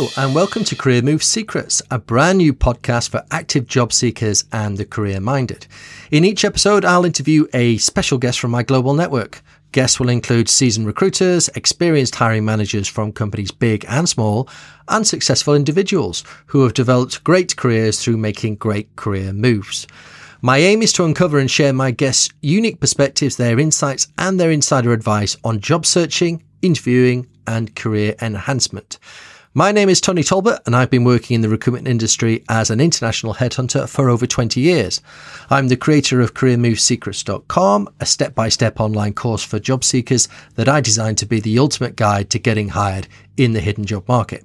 Hello, and welcome to Career Move Secrets, a brand new podcast for active job seekers and the career minded. In each episode, I'll interview a special guest from my global network. Guests will include seasoned recruiters, experienced hiring managers from companies big and small, and successful individuals who have developed great careers through making great career moves. My aim is to uncover and share my guests' unique perspectives, their insights, and their insider advice on job searching, interviewing, and career enhancement. My name is Tony Talbot, and I've been working in the recruitment industry as an international headhunter for over 20 years. I'm the creator of CareerMoveSecrets.com, a step by step online course for job seekers that I designed to be the ultimate guide to getting hired in the hidden job market.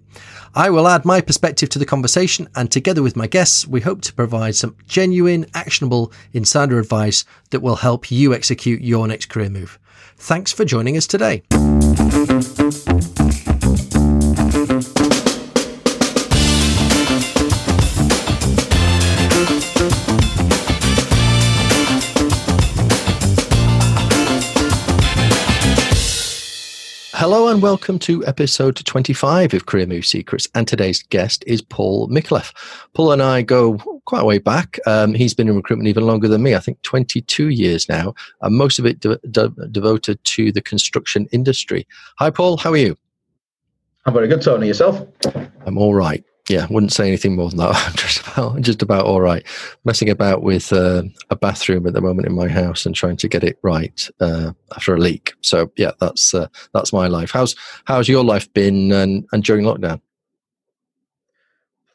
I will add my perspective to the conversation, and together with my guests, we hope to provide some genuine, actionable insider advice that will help you execute your next career move. Thanks for joining us today. Welcome to episode 25 of Career Move Secrets. And today's guest is Paul Micallef. Paul and I go quite a way back. Um, he's been in recruitment even longer than me, I think 22 years now, and most of it de- de- devoted to the construction industry. Hi, Paul. How are you? I'm very good, Tony. Yourself? I'm all right yeah, wouldn't say anything more than that. I'm just about just about all right. Messing about with uh, a bathroom at the moment in my house and trying to get it right uh, after a leak. So yeah, that's uh, that's my life. How's how's your life been and, and during lockdown?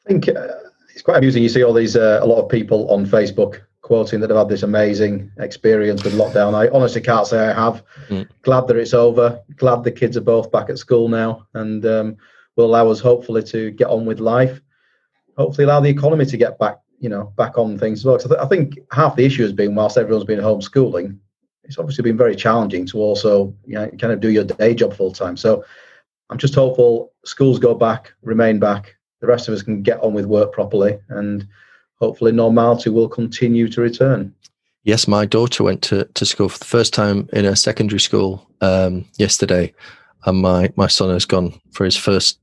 I think uh, it's quite amusing. You see all these uh, a lot of people on Facebook quoting that they've had this amazing experience with lockdown. I honestly can't say I have. Mm. Glad that it's over. Glad the kids are both back at school now, and um, will allow us hopefully to get on with life. Hopefully, allow the economy to get back, you know, back on things as well. I, th- I think half the issue has been whilst everyone's been homeschooling, it's obviously been very challenging to also, you know, kind of do your day job full time. So I'm just hopeful schools go back, remain back. The rest of us can get on with work properly, and hopefully normality will continue to return. Yes, my daughter went to, to school for the first time in a secondary school um, yesterday, and my, my son has gone for his first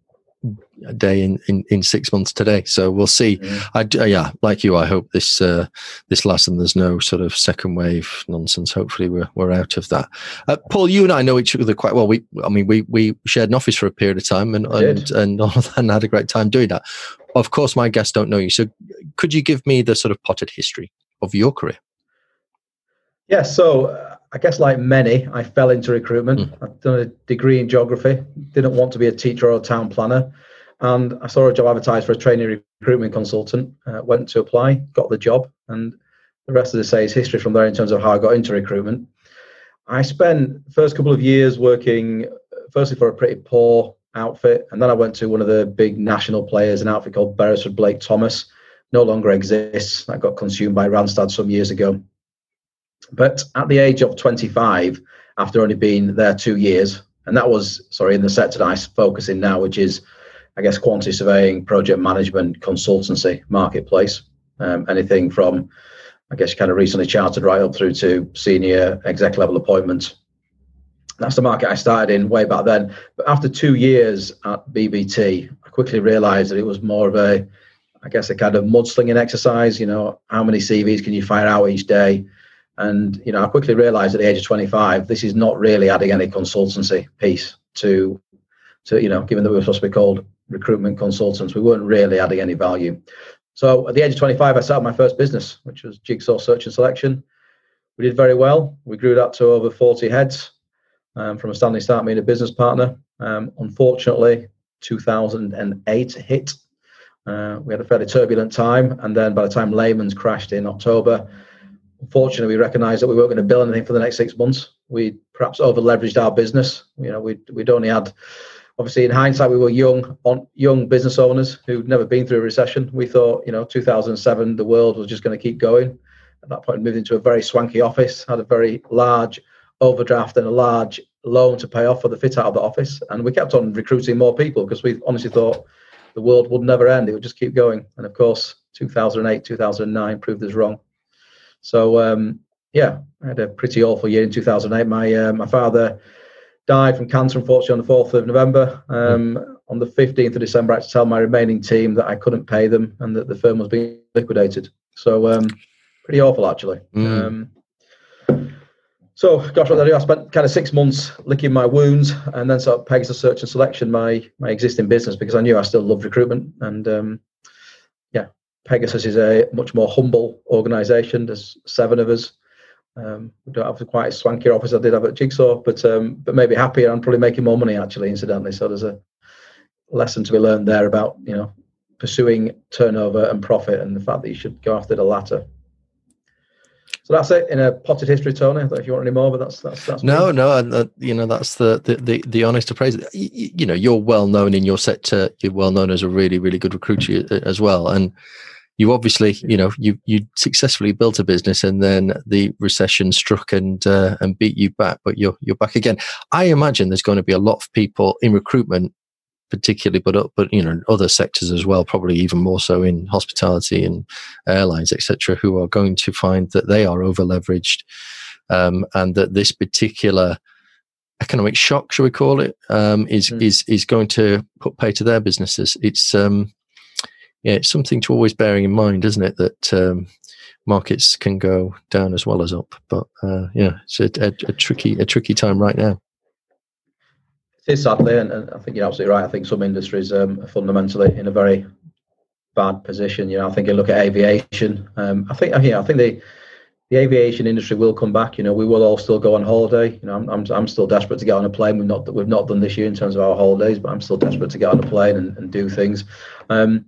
day in, in, in six months today. So we'll see. I, uh, yeah, like you, I hope this uh, this lasts and there's no sort of second wave nonsense. Hopefully, we're we're out of that. Uh, Paul, you and I know each other quite well. We, I mean, we we shared an office for a period of time and and, and and had a great time doing that. Of course, my guests don't know you, so could you give me the sort of potted history of your career? Yeah, so I guess like many, I fell into recruitment. Mm. I've done a degree in geography, didn't want to be a teacher or a town planner. And I saw a job advertised for a training recruitment consultant, uh, went to apply, got the job. And the rest of the say is history from there in terms of how I got into recruitment. I spent first couple of years working firstly for a pretty poor outfit, and then I went to one of the big national players, an outfit called Beresford Blake Thomas. No longer exists. That got consumed by Randstad some years ago. But at the age of 25, after only being there two years, and that was, sorry, in the sector that I focus in now, which is, I guess, quantity surveying, project management, consultancy, marketplace, um, anything from, I guess, kind of recently chartered right up through to senior exec level appointments. That's the market I started in way back then. But after two years at BBT, I quickly realized that it was more of a, I guess, a kind of mudslinging exercise. You know, how many CVs can you fire out each day? And you know, I quickly realised at the age of 25, this is not really adding any consultancy piece to, to you know, given that we were supposed to be called recruitment consultants, we weren't really adding any value. So at the age of 25, I started my first business, which was Jigsaw Search and Selection. We did very well. We grew that to over 40 heads um, from a standing start, being a business partner. Um, unfortunately, 2008 hit. Uh, we had a fairly turbulent time, and then by the time Lehman's crashed in October, Unfortunately, we recognised that we weren't going to bill anything for the next six months. We perhaps over leveraged our business. You know, we'd, we'd only had, obviously, in hindsight, we were young, on, young business owners who'd never been through a recession. We thought, you know, 2007, the world was just going to keep going. At that point, moved into a very swanky office, had a very large overdraft and a large loan to pay off for the fit out of the office. And we kept on recruiting more people because we honestly thought the world would never end. It would just keep going. And of course, 2008, 2009 proved us wrong. So um, yeah, I had a pretty awful year in 2008. My uh, my father died from cancer, unfortunately, on the 4th of November. Um, on the 15th of December, I had to tell my remaining team that I couldn't pay them and that the firm was being liquidated. So, um, pretty awful, actually. Mm. Um, so, gosh, what did I do? I spent kind of six months licking my wounds and then sort of Pegasus Search and Selection, my my existing business, because I knew I still loved recruitment. And um, Pegasus is a much more humble organisation. There's seven of us. Um, we don't have quite a swanky office I did have at Jigsaw, but um, but maybe happier and probably making more money actually, incidentally. So there's a lesson to be learned there about you know pursuing turnover and profit and the fact that you should go after the latter. So that's it in a potted history, Tony. If you want any more, but that's that's, that's no, me. no, and uh, you know that's the, the the the honest appraisal. You, you know, you're well known in your sector. You're well known as a really really good recruiter uh, as well, and you obviously, you know, you you successfully built a business, and then the recession struck and uh, and beat you back, but you're you're back again. I imagine there's going to be a lot of people in recruitment, particularly, but uh, but you know, other sectors as well, probably even more so in hospitality and airlines, etc., who are going to find that they are over leveraged, um, and that this particular economic shock, shall we call it, um, is mm. is is going to put pay to their businesses. It's um, yeah, it's something to always bearing in mind, isn't it? That um, markets can go down as well as up. But uh, yeah, it's a, a, a, tricky a tricky time right now. It is sadly, and, and I think you're absolutely right. I think some industries um, are fundamentally in a very bad position. You know, I think you look at aviation. Um, I think yeah, I think the the aviation industry will come back. You know, we will all still go on holiday. You know, I'm, I'm, I'm still desperate to get on a plane. We've not we've not done this year in terms of our holidays, but I'm still desperate to get on a plane and, and do things. Um,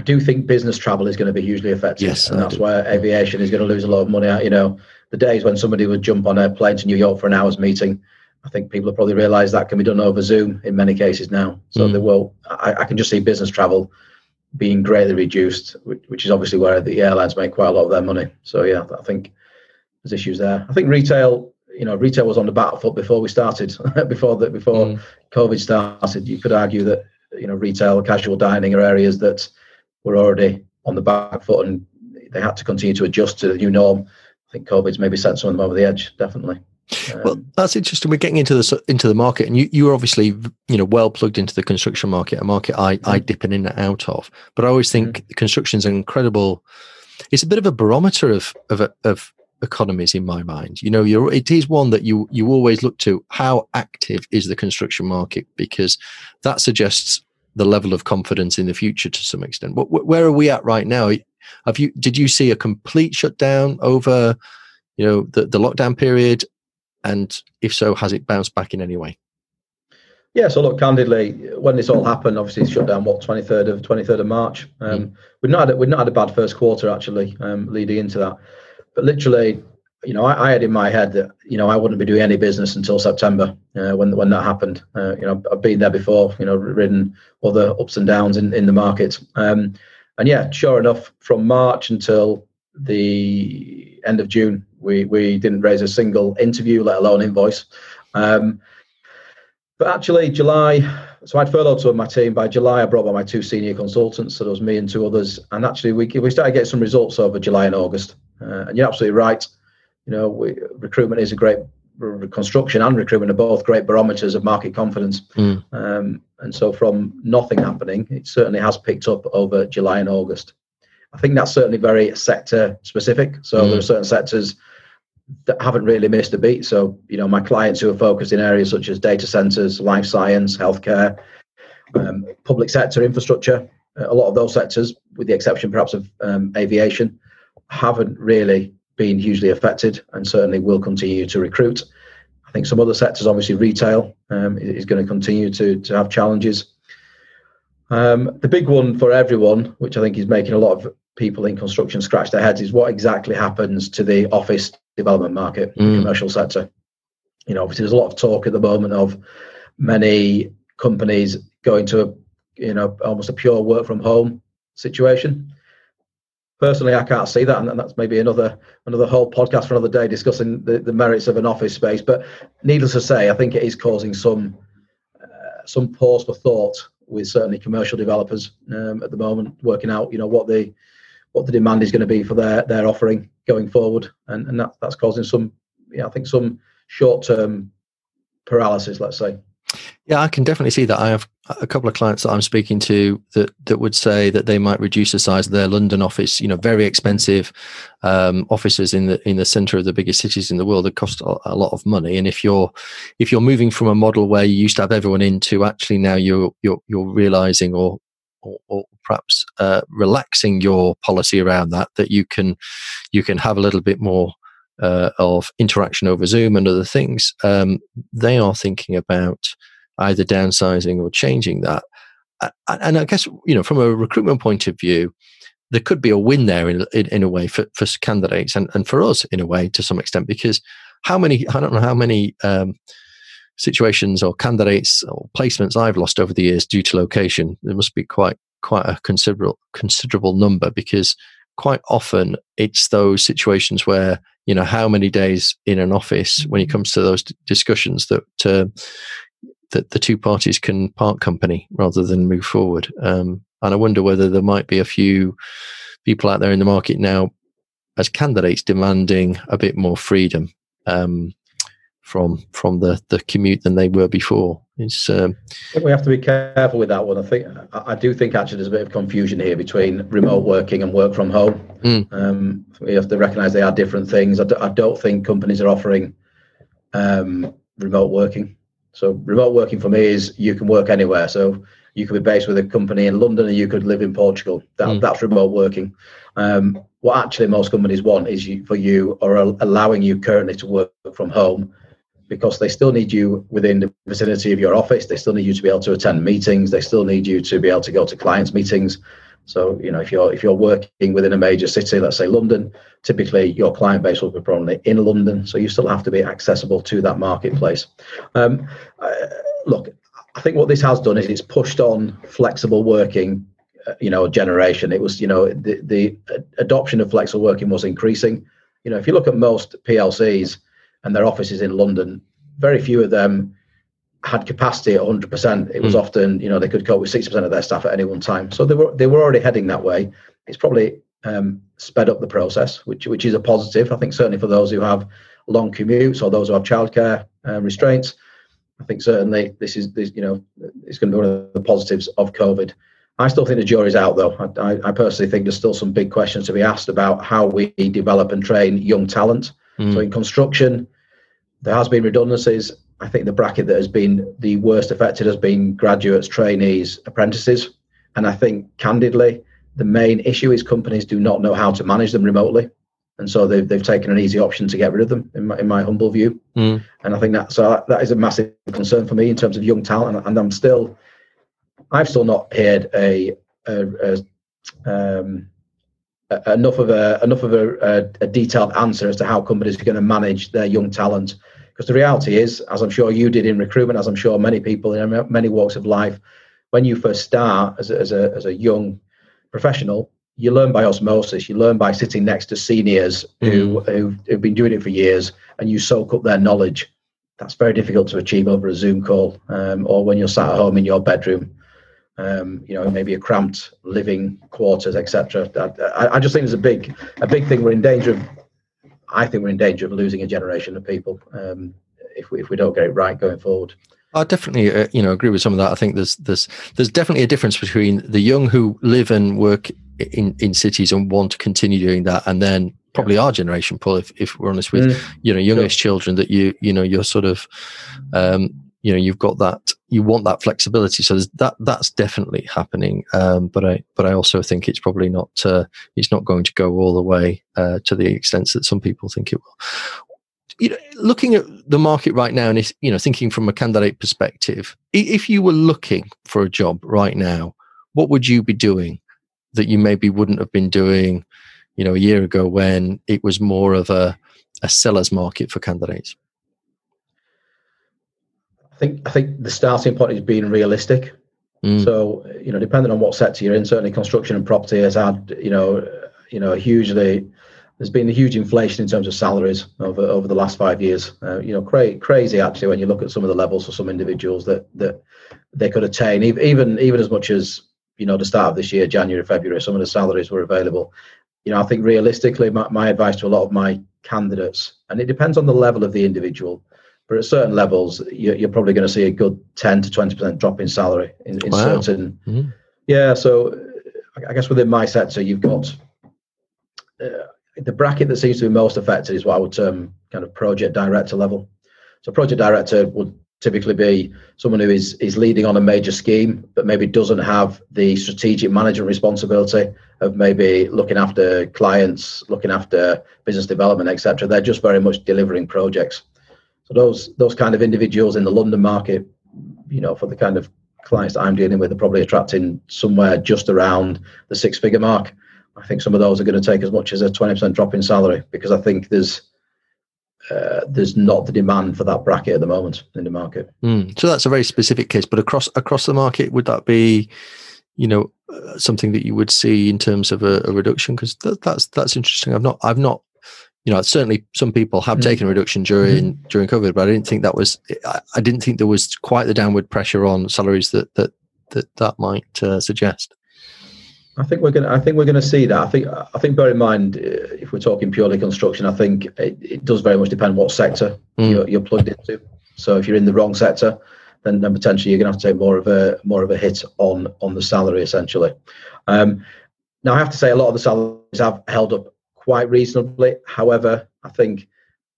I do think business travel is going to be hugely affected. Yes, and that's where aviation is going to lose a lot of money. You know, the days when somebody would jump on a plane to New York for an hour's meeting, I think people have probably realised that can be done over Zoom in many cases now. So mm. they will. I, I, can just see business travel being greatly reduced, which, which, is obviously where the airlines make quite a lot of their money. So yeah, I think there's issues there. I think retail. You know, retail was on the back foot before we started. before that, before mm. COVID started, you could argue that you know retail, casual dining are areas that were already on the back foot and they had to continue to adjust to the new norm. I think COVID's maybe sent some of them over the edge, definitely. Um, well, that's interesting. We're getting into the into the market, and you you are obviously you know well plugged into the construction market, a market I I mm-hmm. dip in and out of. But I always think mm-hmm. construction's an incredible. It's a bit of a barometer of of of economies in my mind. You know, you're it is one that you you always look to. How active is the construction market? Because that suggests the level of confidence in the future to some extent. What, where are we at right now? Have you did you see a complete shutdown over you know the, the lockdown period, and if so, has it bounced back in any way? Yeah, so look, candidly, when this all happened, obviously shut down what twenty third of twenty third of March. Um, mm. We've not had, we've not had a bad first quarter actually um, leading into that, but literally you know, I, I, had in my head that you know I wouldn't be doing any business until September uh, when when that happened. Uh, you know, I've been there before. You know, ridden other ups and downs in in the market. Um, and yeah, sure enough, from March until the end of June, we we didn't raise a single interview, let alone invoice. Um, but actually, July. So I'd furloughed some of my team. By July, I brought on my two senior consultants. So there was me and two others. And actually, we we started getting some results over July and August. Uh, and you're absolutely right you know, we, recruitment is a great construction and recruitment are both great barometers of market confidence. Mm. Um, and so, from nothing happening, it certainly has picked up over July and August. I think that's certainly very sector specific. So, mm. there are certain sectors that haven't really missed a beat. So, you know, my clients who are focused in areas such as data centers, life science, healthcare, um, public sector infrastructure, a lot of those sectors, with the exception perhaps of um, aviation, haven't really been hugely affected and certainly will continue to recruit. I think some other sectors, obviously retail, um, is going to continue to, to have challenges. Um, the big one for everyone, which I think is making a lot of people in construction scratch their heads, is what exactly happens to the office development market, mm. the commercial sector. You know, obviously there's a lot of talk at the moment of many companies going to a, you know, almost a pure work from home situation personally i can't see that and that's maybe another another whole podcast for another day discussing the, the merits of an office space. But needless to say i think it is causing some uh, some pause for thought with certainly commercial developers um, at the moment working out you know what the what the demand is going to be for their their offering going forward. And and that, that's causing some yeah i think some short term paralysis let's say Yeah, I can definitely see that. I have a couple of clients that I'm speaking to that that would say that they might reduce the size of their London office. You know, very expensive um, offices in the in the centre of the biggest cities in the world that cost a, lot of money. And if you're if you're moving from a model where you used to have everyone in to actually now you're you're you're realizing or or, or perhaps uh, relaxing your policy around that, that you can you can have a little bit more uh, of interaction over Zoom and other things. Um, they are thinking about either downsizing or changing that. And I guess, you know, from a recruitment point of view, there could be a win there in, in, in, a way for, for candidates and, and for us in a way to some extent, because how many, I don't know how many um, situations or candidates or placements I've lost over the years due to location. There must be quite, quite a considerable, considerable number because quite often it's those situations where, you know, how many days in an office when it mm-hmm. comes to those discussions that, uh, that the two parties can part company rather than move forward. Um, and I wonder whether there might be a few people out there in the market now as candidates demanding a bit more freedom um, from from the, the commute than they were before. It's, um, I think we have to be careful with that one. I think I, do think actually there's a bit of confusion here between remote working and work from home. Mm. Um, we have to recognise they are different things. I d- I don't think companies are offering um, remote working. So remote working for me is you can work anywhere. So you could be based with a company in London and you could live in Portugal. That, mm. That's remote working. Um, what actually most companies want is you, for you or allowing you currently to work from home because they still need you within the vicinity of your office. They still need you to be able to attend meetings. They still need you to be able to go to clients' meetings. So, you know, if you're if you're working within a major city, let's say London, typically your client base will be probably in London. So you still have to be accessible to that marketplace. Um, uh, look, I think what this has done is it's pushed on flexible working. Uh, you know, generation. It was, you know, the the adoption of flexible working was increasing. You know, if you look at most PLCs and their offices in London, very few of them had capacity at 100%. It was mm. often, you know, they could cope with 60% of their staff at any one time. So they were they were already heading that way. It's probably um, sped up the process, which which is a positive. I think certainly for those who have long commutes or those who have childcare uh, restraints, I think certainly this is this, you know it's going to be one of the positives of COVID. I still think the jury's out, though. I, I personally think there's still some big questions to be asked about how we develop and train young talent. Mm. So in construction, there has been redundancies I think the bracket that has been the worst affected has been graduates, trainees, apprentices. And I think, candidly, the main issue is companies do not know how to manage them remotely. And so they've, they've taken an easy option to get rid of them, in my, in my humble view. Mm. And I think that so that is a massive concern for me in terms of young talent. And, and I'm still, I've still not heard a, a, a um, enough of a enough of a, a, detailed answer as to how companies are going to manage their young talent because the reality is, as I'm sure you did in recruitment, as I'm sure many people in many walks of life, when you first start as a, as a, as a young professional, you learn by osmosis. You learn by sitting next to seniors who, mm. who who've been doing it for years, and you soak up their knowledge. That's very difficult to achieve over a Zoom call, um, or when you're sat at home in your bedroom. Um, you know, maybe a cramped living quarters, etc. I, I, just think there's a big, a big thing. We're in danger of I think we're in danger of losing a generation of people um, if we if we don't get it right going forward. I definitely, uh, you know, agree with some of that. I think there's there's there's definitely a difference between the young who live and work in in cities and want to continue doing that, and then probably our generation, Paul, if if we're honest with mm. you know youngest sure. children that you you know you're sort of um, you know you've got that you want that flexibility. So that that's definitely happening. Um, but i but i also think it's probably not uh, it's not going to go all the way uh, to the extent that some people think it will. You know, looking at the market right now and you know thinking from a candidate perspective if you were looking for a job right now what would you be doing that you maybe wouldn't have been doing you know a year ago when it was more of a a seller's market for candidates think I think the starting point is being realistic. Mm. So you know, depending on what sector you're in, certainly construction and property has had you know you know hugely. There's been a huge inflation in terms of salaries over over the last five years. Uh, you know, cra- crazy actually when you look at some of the levels for some individuals that that they could attain, even even as much as you know the start of this year, January, February, some of the salaries were available. You know, I think realistically, my, my advice to a lot of my candidates, and it depends on the level of the individual, but at certain levels, you're, you're probably going to see a good 10 to 20% drop in salary in, in wow. certain. Mm-hmm. Yeah. So I guess within my sector, you've got uh, the bracket that seems to be most affected is what I would term kind of project director level. So project director would typically be someone who is is leading on a major scheme but maybe doesn't have the strategic management responsibility of maybe looking after clients looking after business development etc they're just very much delivering projects so those those kind of individuals in the london market you know for the kind of clients that i'm dealing with are probably attracting somewhere just around the six figure mark i think some of those are going to take as much as a 20% drop in salary because i think there's uh, there's not the demand for that bracket at the moment in the market. Mm. So that's a very specific case, but across across the market, would that be, you know, uh, something that you would see in terms of a, a reduction? Because that, that's that's interesting. I've not I've not, you know, certainly some people have mm. taken a reduction during mm. during COVID, but I didn't think that was I, I, didn't think there was quite the downward pressure on salaries that that that that might uh, suggest. I think we're going. I think we're going to see that. I think. I think. Bear in mind, uh, if we're talking purely construction, I think it, it does very much depend what sector mm. you're, you're, plugged into. So if you're in the wrong sector, then, then potentially you're going to have to take more of a more of a hit on on the salary essentially. Um, now I have to say a lot of the salaries have held up quite reasonably. However, I think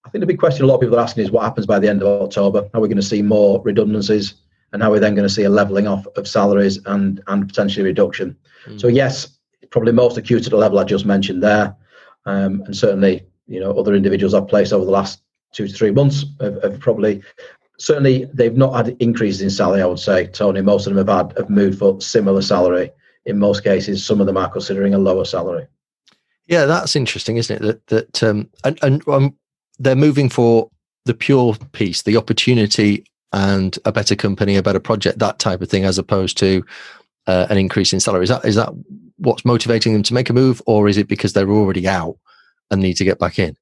I think the big question a lot of people are asking is what happens by the end of October. Are we going to see more redundancies? And how we're then going to see a levelling off of salaries and and potentially reduction. Mm. So yes, probably most acute at the level I just mentioned there, um, and certainly you know other individuals I've placed over the last two to three months have, have, probably certainly they've not had increases in salary. I would say Tony, most of them have had have moved for similar salary. In most cases, some of them are considering a lower salary. Yeah, that's interesting, isn't it? That that um, and and um, they're moving for the pure piece, the opportunity and a better company, a better project, that type of thing, as opposed to uh, an increase in salary. Is that is that what's motivating them to make a move, or is it because they're already out and need to get back in?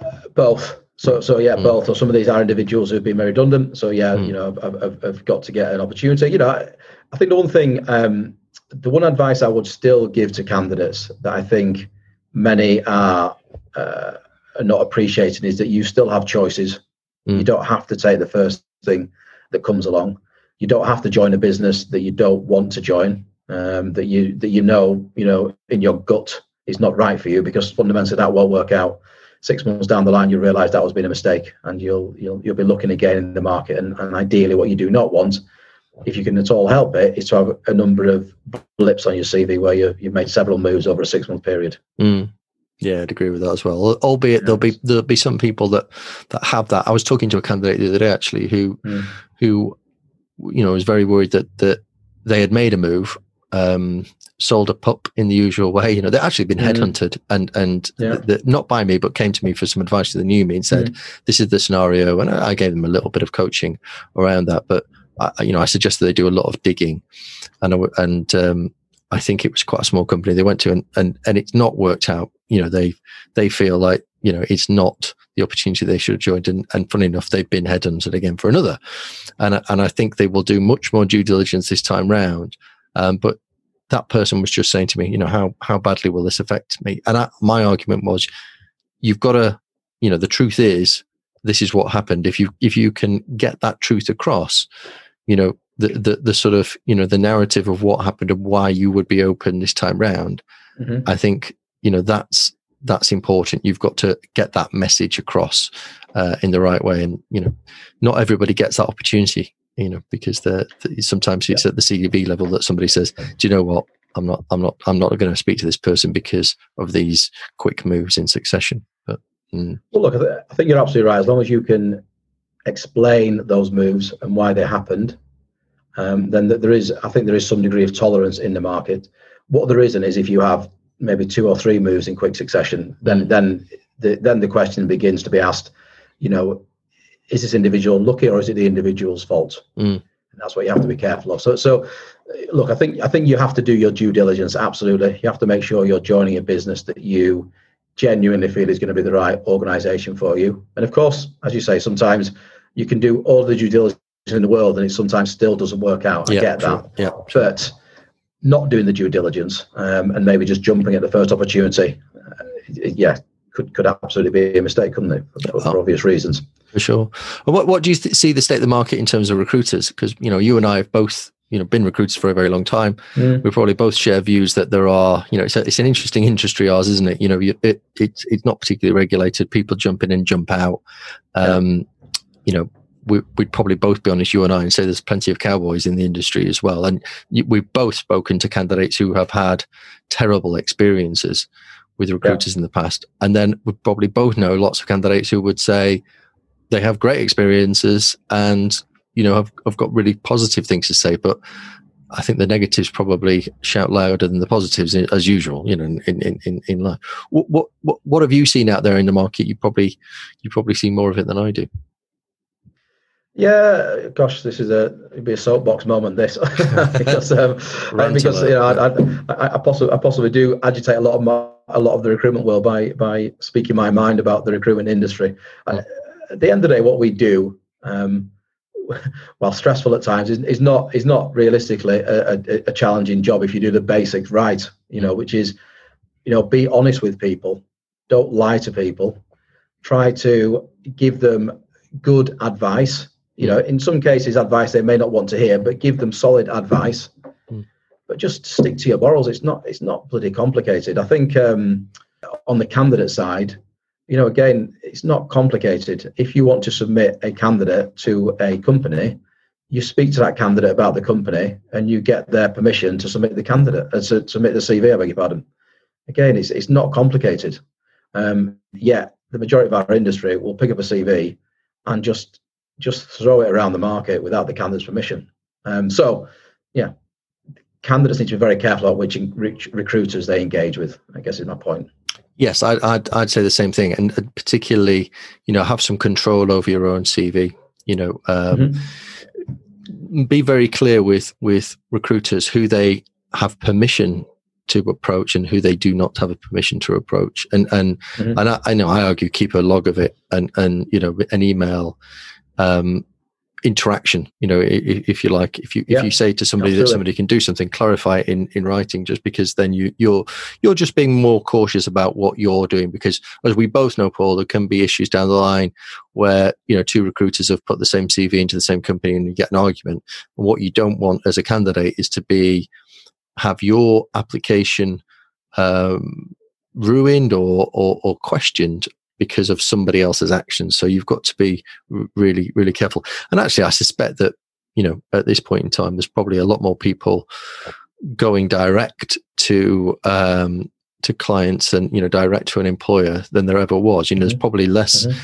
Uh, both. So so yeah, mm. both. Or some of these are individuals who've been made redundant. So yeah, mm. you know, I've, I've, I've, got to get an opportunity. You know, I, I think the one thing, um, the one advice I would still give to candidates that I think many are, uh, are not appreciating is that you still have choices. Mm. You don't have to take the first thing that comes along you don't have to join a business that you don't want to join um, that you that you know you know in your gut is not right for you because fundamentally that won't work out six months down the line you realize that was been a mistake and you'll you'll you'll be looking again in the market and, and ideally what you do not want if you can at all help it, is to have a number of blips on your cv where you, you've made several moves over a six month period mm. Yeah, I'd agree with that as well. Albeit there'll be there'll be some people that that have that. I was talking to a candidate the other day actually who mm. who you know, was very worried that that they had made a move, um, sold a pup in the usual way. You know, they'd actually been mm. headhunted and and yeah. the, the, not by me, but came to me for some advice to the knew me and said, mm. "This is the scenario," and I, I, gave them a little bit of coaching around that. But I, you know, I suggest that they do a lot of digging, and and um, I think it was quite a small company they went to, and and and it's not worked out. You know, they they feel like you know it's not the opportunity they should have joined. And, and funny enough, they've been headhunted again for another. And, and I think they will do much more due diligence this time round. Um, but that person was just saying to me, you know, how, how badly will this affect me? And I, my argument was, you've got to, you know, the truth is, this is what happened. If you, if you can get that truth across, you know, the, the, the sort of, you know, the narrative of what happened and why you would be open this time round, mm-hmm. I think, you know, that's, that's important. You've got to get that message across uh, in the right way, and you know, not everybody gets that opportunity. You know, because the, the sometimes it's yeah. at the CV level that somebody says, "Do you know what? I'm not, I'm not, I'm not going to speak to this person because of these quick moves in succession." But mm. well, look, I think you're absolutely right. As long as you can explain those moves and why they happened, um, then there is, I think, there is some degree of tolerance in the market. What there isn't is if you have maybe two or three moves in quick succession, then then the, then the question begins to be asked, you know, is this individual lucky or is it the individual's fault? Mm. And that's what you have to be careful of. So so look, I think I think you have to do your due diligence. Absolutely, you have to make sure you're joining a business that you genuinely feel is going to be the right organization for you. And of course, as you say, sometimes you can do all the due diligence in the world and it sometimes still doesn't work out. I yeah, get that. Yeah. But not doing the due diligence um, and maybe just jumping at the first opportunity, uh, yeah, could could absolutely be a mistake, couldn't it, for, for obvious reasons. For sure. And what what do you th- see the state of the market in terms of recruiters? Because you know, you and I have both you know been recruiters for a very long time. Mm. We probably both share views that there are you know it's, a, it's an interesting industry ours, isn't it? You know, it, it it's it's not particularly regulated. People jump in and jump out. Um. You know, we, would probably both be honest, you and I, and say there's plenty of cowboys in the industry as well. And we've both spoken to candidates who have had terrible experiences with recruiters yeah. in the past. And then we probably both know lots of candidates who would say they have great experiences and, you know, have, have got really positive things to say. But I think the negatives probably shout louder than the positives eh, as usual, you know, in, in, in, in life. What, what, what, what have you seen out there in the market? You probably, you probably see more of it than I do. Yeah, gosh, this is a it'd be a soapbox moment. This because um, because you know I, I, I, possibly I possibly do agitate a lot of my, a lot of the recruitment world by by speaking my mind about the recruitment industry. Uh, at the end of the day, what we do, um, while stressful at times, is, is not is not realistically a, a, a challenging job if you do the basics right. You know, which is you know be honest with people, don't lie to people, try to give them good advice you know, in some cases, advice they may not want to hear, but give them solid advice. Mm. But just stick to your morals. It's not. It's not bloody complicated. I think um, on the candidate side, you know, again, it's not complicated. If you want to submit a candidate to a company, you speak to that candidate about the company, and you get their permission to submit the candidate, uh, to submit the CV. I beg your pardon. Again, it's it's not complicated. Um, yet the majority of our industry will pick up a CV and just just throw it around the market without the candidate's permission. Um, so, yeah, candidates need to be very careful about which, which recruiters they engage with. I guess is my point. Yes, I, I'd, I'd say the same thing, and particularly, you know, have some control over your own CV. You know, um, mm-hmm. be very clear with with recruiters who they have permission to approach and who they do not have a permission to approach. And and mm-hmm. and I, I, know I argue keep a log of it and and you know an email um, interaction you know if, if, you like. If you yeah, if you say to somebody absolutely. that somebody can do something clarify it in in writing just because then you you're you're just being more cautious about what you're doing. Because as we both know paul there can be issues down the line where you know two recruiters have put the same cv into the same company and you get an argument. And what you don't want as a candidate is to be have your application um, ruined or, or, or questioned because of somebody else's actions. So you've got to be really, really careful. And actually, I suspect that, you know, at this point in time, there's probably a lot more people going direct to, um, to clients and, you know, direct to an employer than there ever was. You know, mm-hmm. there's probably less, mm-hmm.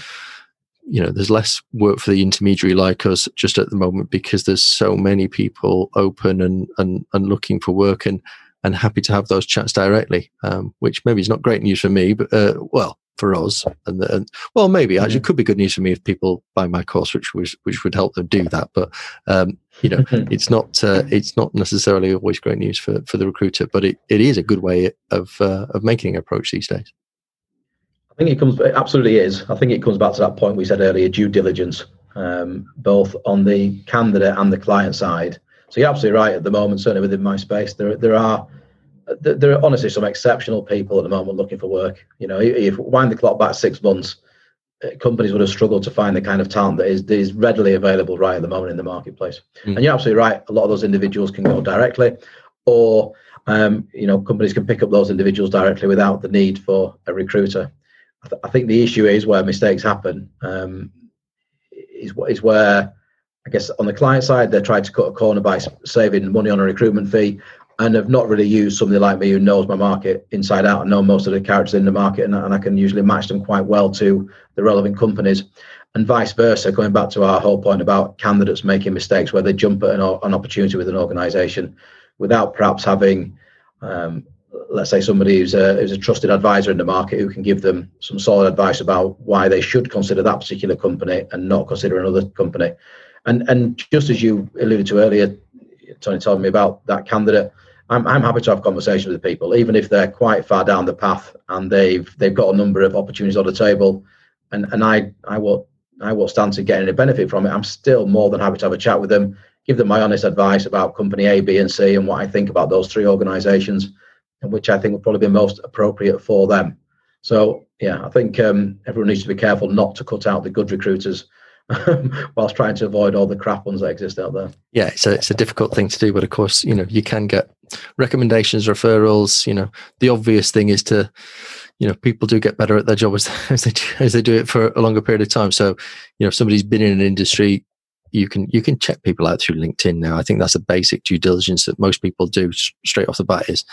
you know, there's less work for the intermediary like us just at the moment because there's so many people open and, and, and looking for work and, and happy to have those chats directly, um, which maybe is not great news for me, but uh, well, for us. And, and well, maybe actually it could be good news for me if people buy my course, which which, which would help them do that. But um, you know, it's not uh, it's not necessarily always great news for, for the recruiter, but it, it is a good way of uh, of making an approach these days. I think it comes it absolutely is. I think it comes back to that point we said earlier, due diligence, um, both on the candidate and the client side. So you're absolutely right. At the moment, certainly within my space, there there are there are honestly some exceptional people at the moment looking for work. You know, if wind the clock back six months, uh, companies would have struggled to find the kind of talent that is, that is readily available right at the moment in the marketplace. Mm. And you're absolutely right. A lot of those individuals can go directly, or um, you know, companies can pick up those individuals directly without the need for a recruiter. I, th- I think the issue is where mistakes happen. Um, is is where I guess on the client side they're trying to cut a corner by saving money on a recruitment fee, and have not really used somebody like me who knows my market inside out and know most of the characters in the market and, and I can usually match them quite well to the relevant companies and vice versa going back to our whole point about candidates making mistakes where they jump at an, an opportunity with an organization without perhaps having um, let's say somebody who's a, who's a trusted advisor in the market who can give them some solid advice about why they should consider that particular company and not consider another company and and just as you alluded to earlier Tony told me about that candidate. I'm, I'm happy to have conversations with people, even if they're quite far down the path and they've they've got a number of opportunities on the table, and and I I will I will stand to get any benefit from it. I'm still more than happy to have a chat with them, give them my honest advice about company A, B, and C, and what I think about those three organisations, and which I think would probably be most appropriate for them. So yeah, I think um, everyone needs to be careful not to cut out the good recruiters whilst trying to avoid all the crap ones that exist out there. Yeah, it's a, it's a difficult thing to do, but of course, you know, you can get recommendations, referrals. You know, the obvious thing is to, you know, people do get better at their job as, as they do, as they do it for a longer period of time. So, you know, if somebody's been in an industry, you can you can check people out through LinkedIn now. I think that's a basic due diligence that most people do straight off the bat. Is,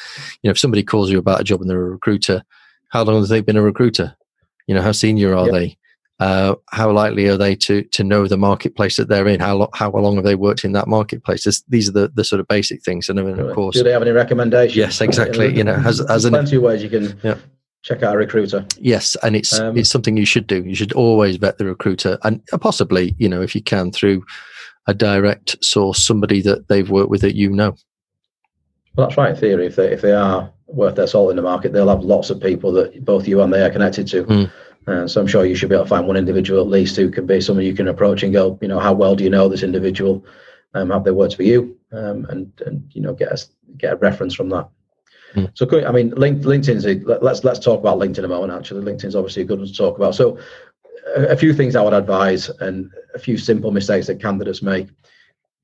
you know, if somebody calls you about a job and they're a recruiter, how long have they been a recruiter? You know, how senior are yep. they? Uh, how likely are they to to know the marketplace that they're in? How lo- how long have they worked in that marketplace? This, these are the, the sort of basic things. And of course, do they have any recommendations? Yes, exactly. You know, has as an plenty of ways you can yeah. check out a recruiter. Yes, and it's um, it's something you should do. You should always vet the recruiter, and possibly, you know, if you can through a direct source, somebody that they've worked with that you know. Well, that's right. In theory, if they if they are worth their salt in the market, they'll have lots of people that both you and they are connected to. Mm. Uh, so I'm sure you should be able to find one individual at least who can be someone you can approach and go, you know, how well do you know this individual? Um, have they worked for you? Um, and and you know, get a get a reference from that. Mm. So I mean, LinkedIn's a, let's let's talk about LinkedIn a moment. Actually, LinkedIn's obviously a good one to talk about. So a, a few things I would advise and a few simple mistakes that candidates make.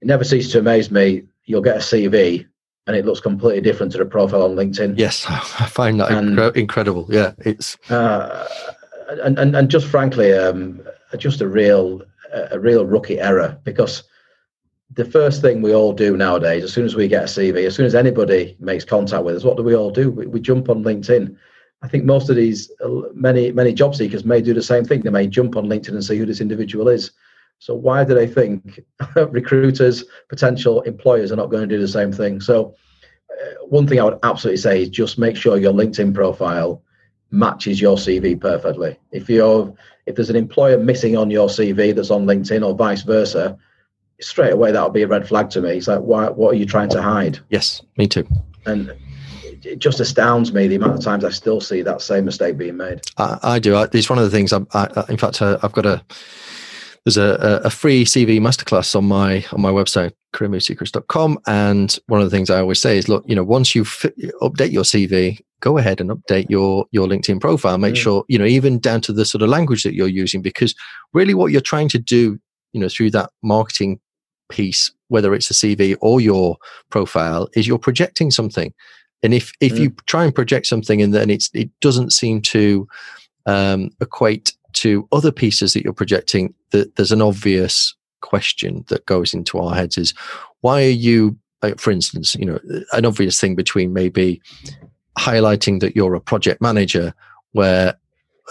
It never ceases to amaze me. You'll get a CV and it looks completely different to the profile on LinkedIn. Yes, I find that and, incredible. Yeah, it's uh, and, and and just frankly, um, just a real a real rookie error because the first thing we all do nowadays, as soon as we get a CV, as soon as anybody makes contact with us, what do we all do? We, we jump on LinkedIn. I think most of these many many job seekers may do the same thing. They may jump on LinkedIn and see who this individual is. So why do they think recruiters, potential employers are not going to do the same thing? So uh, one thing I would absolutely say is just make sure your LinkedIn profile matches your CV perfectly. If you're if there's an employer missing on your CV that's on LinkedIn or vice versa, straight away that'll be a red flag to me. It's like, why, what are you trying to hide? Yes, me too. And it just astounds me the amount of times I still see that same mistake being made. I, I do. I, it's one of the things. I, I in fact, uh, I've got a there's a, a free CV masterclass on my on my website careermovesecrets.com and one of the things I always say is look you know once you update your CV go ahead and update your your LinkedIn profile make mm. sure you know even down to the sort of language that you're using because really what you're trying to do you know through that marketing piece whether it's a CV or your profile is you're projecting something and if if mm. you try and project something and then it's it doesn't seem to um, equate to other pieces that you're projecting, that there's an obvious question that goes into our heads is why are you, for instance, you know, an obvious thing between maybe highlighting that you're a project manager where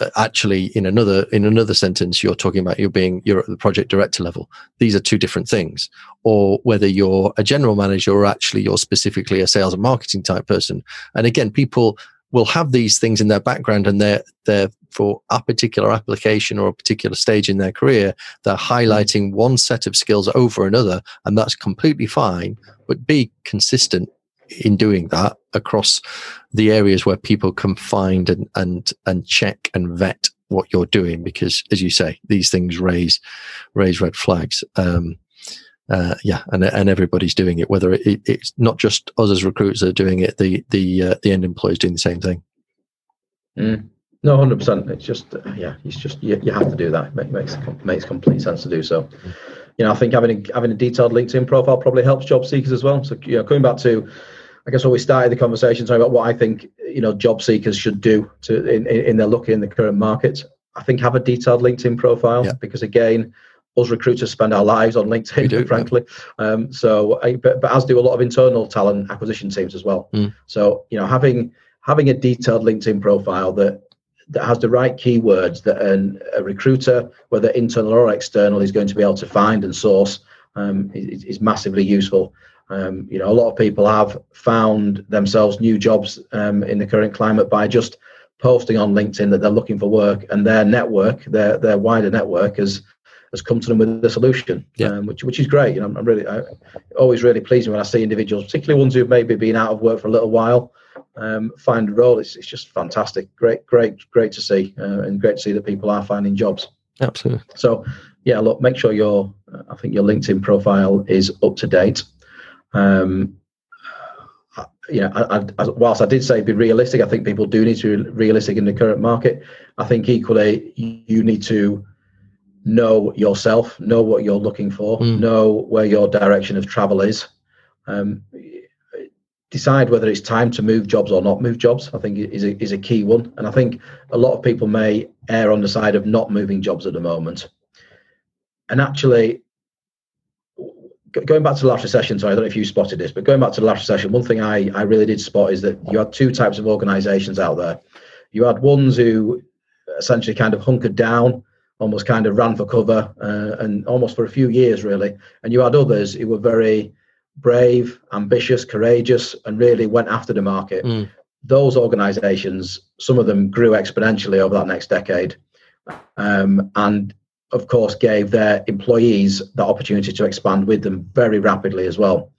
uh, actually in another in another sentence you're talking about you're being you're at the project director level. These are two different things. Or whether you're a general manager or actually you're specifically a sales and marketing type person. And again people will have these things in their background and they're, they're for a particular application or a particular stage in their career, they're highlighting one set of skills over another, and that's completely fine. But be consistent in doing that across the areas where people can find and and and check and vet what you're doing because as you say these things raise raise red flags um, uh, yeah, and and everybody's doing it. Whether it, it's not just us as recruiters are doing it, the the uh, the end employees doing the same thing. Mm. No, hundred percent. It's just uh, yeah, it's just you, you have to do that. It makes makes complete sense to do so. You know, I think having a, having a detailed LinkedIn profile probably helps job seekers as well. So you know, coming back to, I guess when we started the conversation talking about what I think you know job seekers should do to in, in their look in the current market. I think have a detailed LinkedIn profile yeah. because again, us recruiters spend our lives on LinkedIn, do, frankly. Yeah. Um, so, but, but as do a lot of internal talent acquisition teams as well. Mm. So, you know, having having a detailed LinkedIn profile that that has the right keywords that an, a recruiter, whether internal or external, is going to be able to find and source um, is, is, massively useful. Um, you know, a lot of people have found themselves new jobs um, in the current climate by just posting on LinkedIn that they're looking for work, and their network, their their wider network, has has come to them with a solution, yeah. um, which which is great. You know, I'm really I, always really pleased when I see individuals, particularly ones who've maybe been out of work for a little while, um, find a role. It's, it's just fantastic. Great, great, great to see, uh, and great to see that people are finding jobs. Absolutely. So, yeah, look, make sure your I think your LinkedIn profile is up to date. Um, you know, I, I, whilst I did say be realistic, I think people do need to be realistic in the current market. I think equally you need to know yourself, know what you're looking for, mm. know where your direction of travel is. Um, decide whether it's time to move jobs or not move jobs. I think is a, is a key one, and I think a lot of people may err on the side of not moving jobs at the moment. And actually, going back to the last recession, sorry, I don't know if you spotted this, but going back to the last recession, one thing I, I really did spot is that you had two types of organizations out there. You had ones who essentially kind of hunkered down, almost kind of ran for cover, uh, and almost for a few years, really. And you had others who were very brave, ambitious, courageous, and really went after the market. Mm. Those organizations, some of them grew exponentially over that next decade. Um, and of course, gave their employees the opportunity to expand with them very rapidly as well.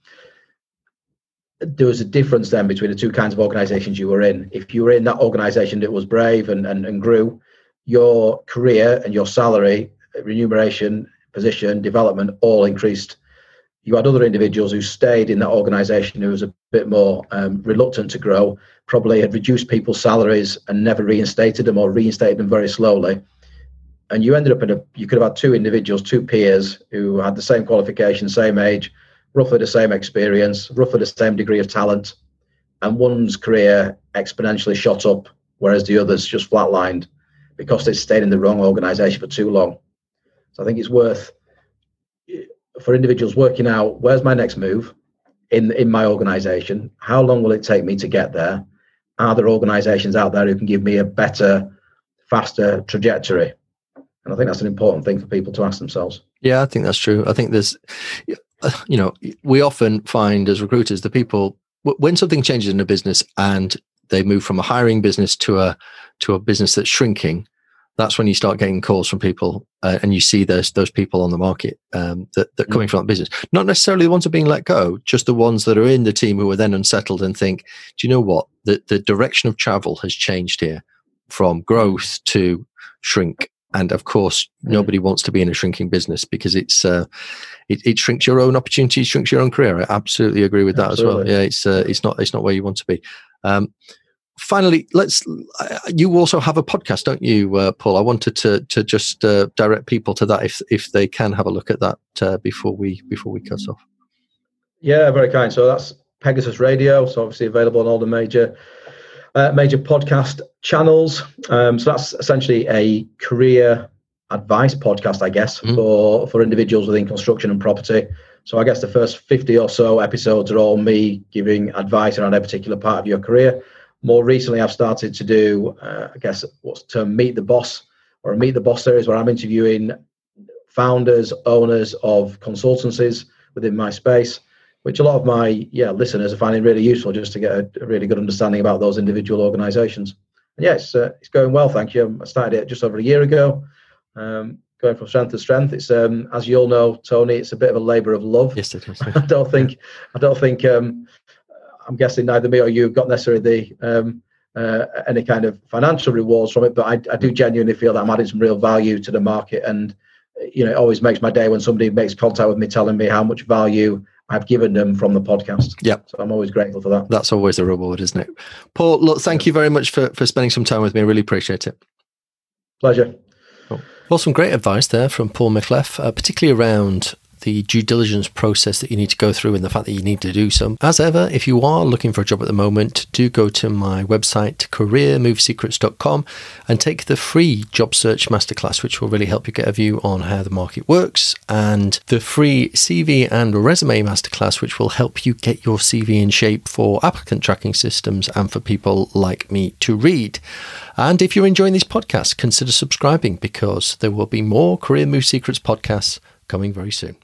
There was a difference then between the two kinds of organizations you were in. If you were in that organization that was brave and, and, and grew, your career and your salary, remuneration, position, development all increased. You had other individuals who stayed in that organization who was a bit more um, reluctant to grow, probably had reduced people's salaries and never reinstated them or reinstated them very slowly and you ended up in a you could have had two individuals two peers who had the same qualification same age roughly the same experience roughly the same degree of talent and one's career exponentially shot up whereas the others just flatlined because they stayed in the wrong organization for too long. So i think it's worth for individuals working out where's my next move in in my organization? How long will it take me to get there? Are there organizations out there who can give me a better faster trajectory and I think that's an important thing for people to ask themselves. Yeah, I think that's true. I think there's, you know, we often find as recruiters the people when something changes in a business and they move from a hiring business to a to a business that's shrinking, that's when you start getting calls from people uh, and you see those those people on the market um, that that coming mm. from that business. Not necessarily the ones who are being let go, just the ones that are in the team who are then unsettled and think, do you know what? The the direction of travel has changed here from growth to shrink and of course nobody wants to be in a shrinking business because it's uh, it, it, shrinks your own opportunities shrinks your own career. I absolutely agree with that absolutely. as well. Yeah it's uh, it's not it's not where you want to be. Um, finally let's uh, you also have a podcast don't you uh, paul? I wanted to to just uh, direct people to that if if they can have a look at that uh, before we before we cut off. Yeah very kind. So that's pegasus radio so obviously available on all the major uh, major podcast channels. Um, so that's essentially a career advice podcast, I guess, mm-hmm. for for individuals within construction and property. So I guess the first 50 or so episodes are all me giving advice around a particular part of your career. More recently, I've started to do, uh, I guess, what's termed Meet the Boss or a Meet the Boss series where I'm interviewing founders, owners of consultancies within my space which a lot of my yeah listeners are finding really useful just to get a, a really good understanding about those individual organisations. And yeah, it's, uh, it's going well, thank you. I started it just over a year ago, um, going from strength to strength. It's um, as you all know, Tony, it's a bit of a labour of love. Yes, it is. I don't think I don't think um, I'm guessing neither me or you have got necessarily the um, uh, any kind of financial rewards from it, but I, I do genuinely feel that I'm adding some real value to the market and you know, it always makes my day when somebody makes contact with me telling me how much value I've given them from the podcast. Yeah. So I'm always grateful for that. That's always a reward, isn't it? Paul, look, thank you very much for, for spending some time with me. I really appreciate it. Pleasure. Well, some great advice there from Paul McLeff, uh, particularly around the due diligence process that you need to go through and the fact that you need to do some. As ever, if you are looking for a job at the moment, do go to my website, careermovesecrets.com, and take the free job search masterclass, which will really help you get a view on how the market works, and the free CV and resume masterclass, which will help you get your CV in shape for applicant tracking systems and for people like me to read. And if you're enjoying these podcasts, consider subscribing because there will be more Career Move Secrets podcasts coming very soon.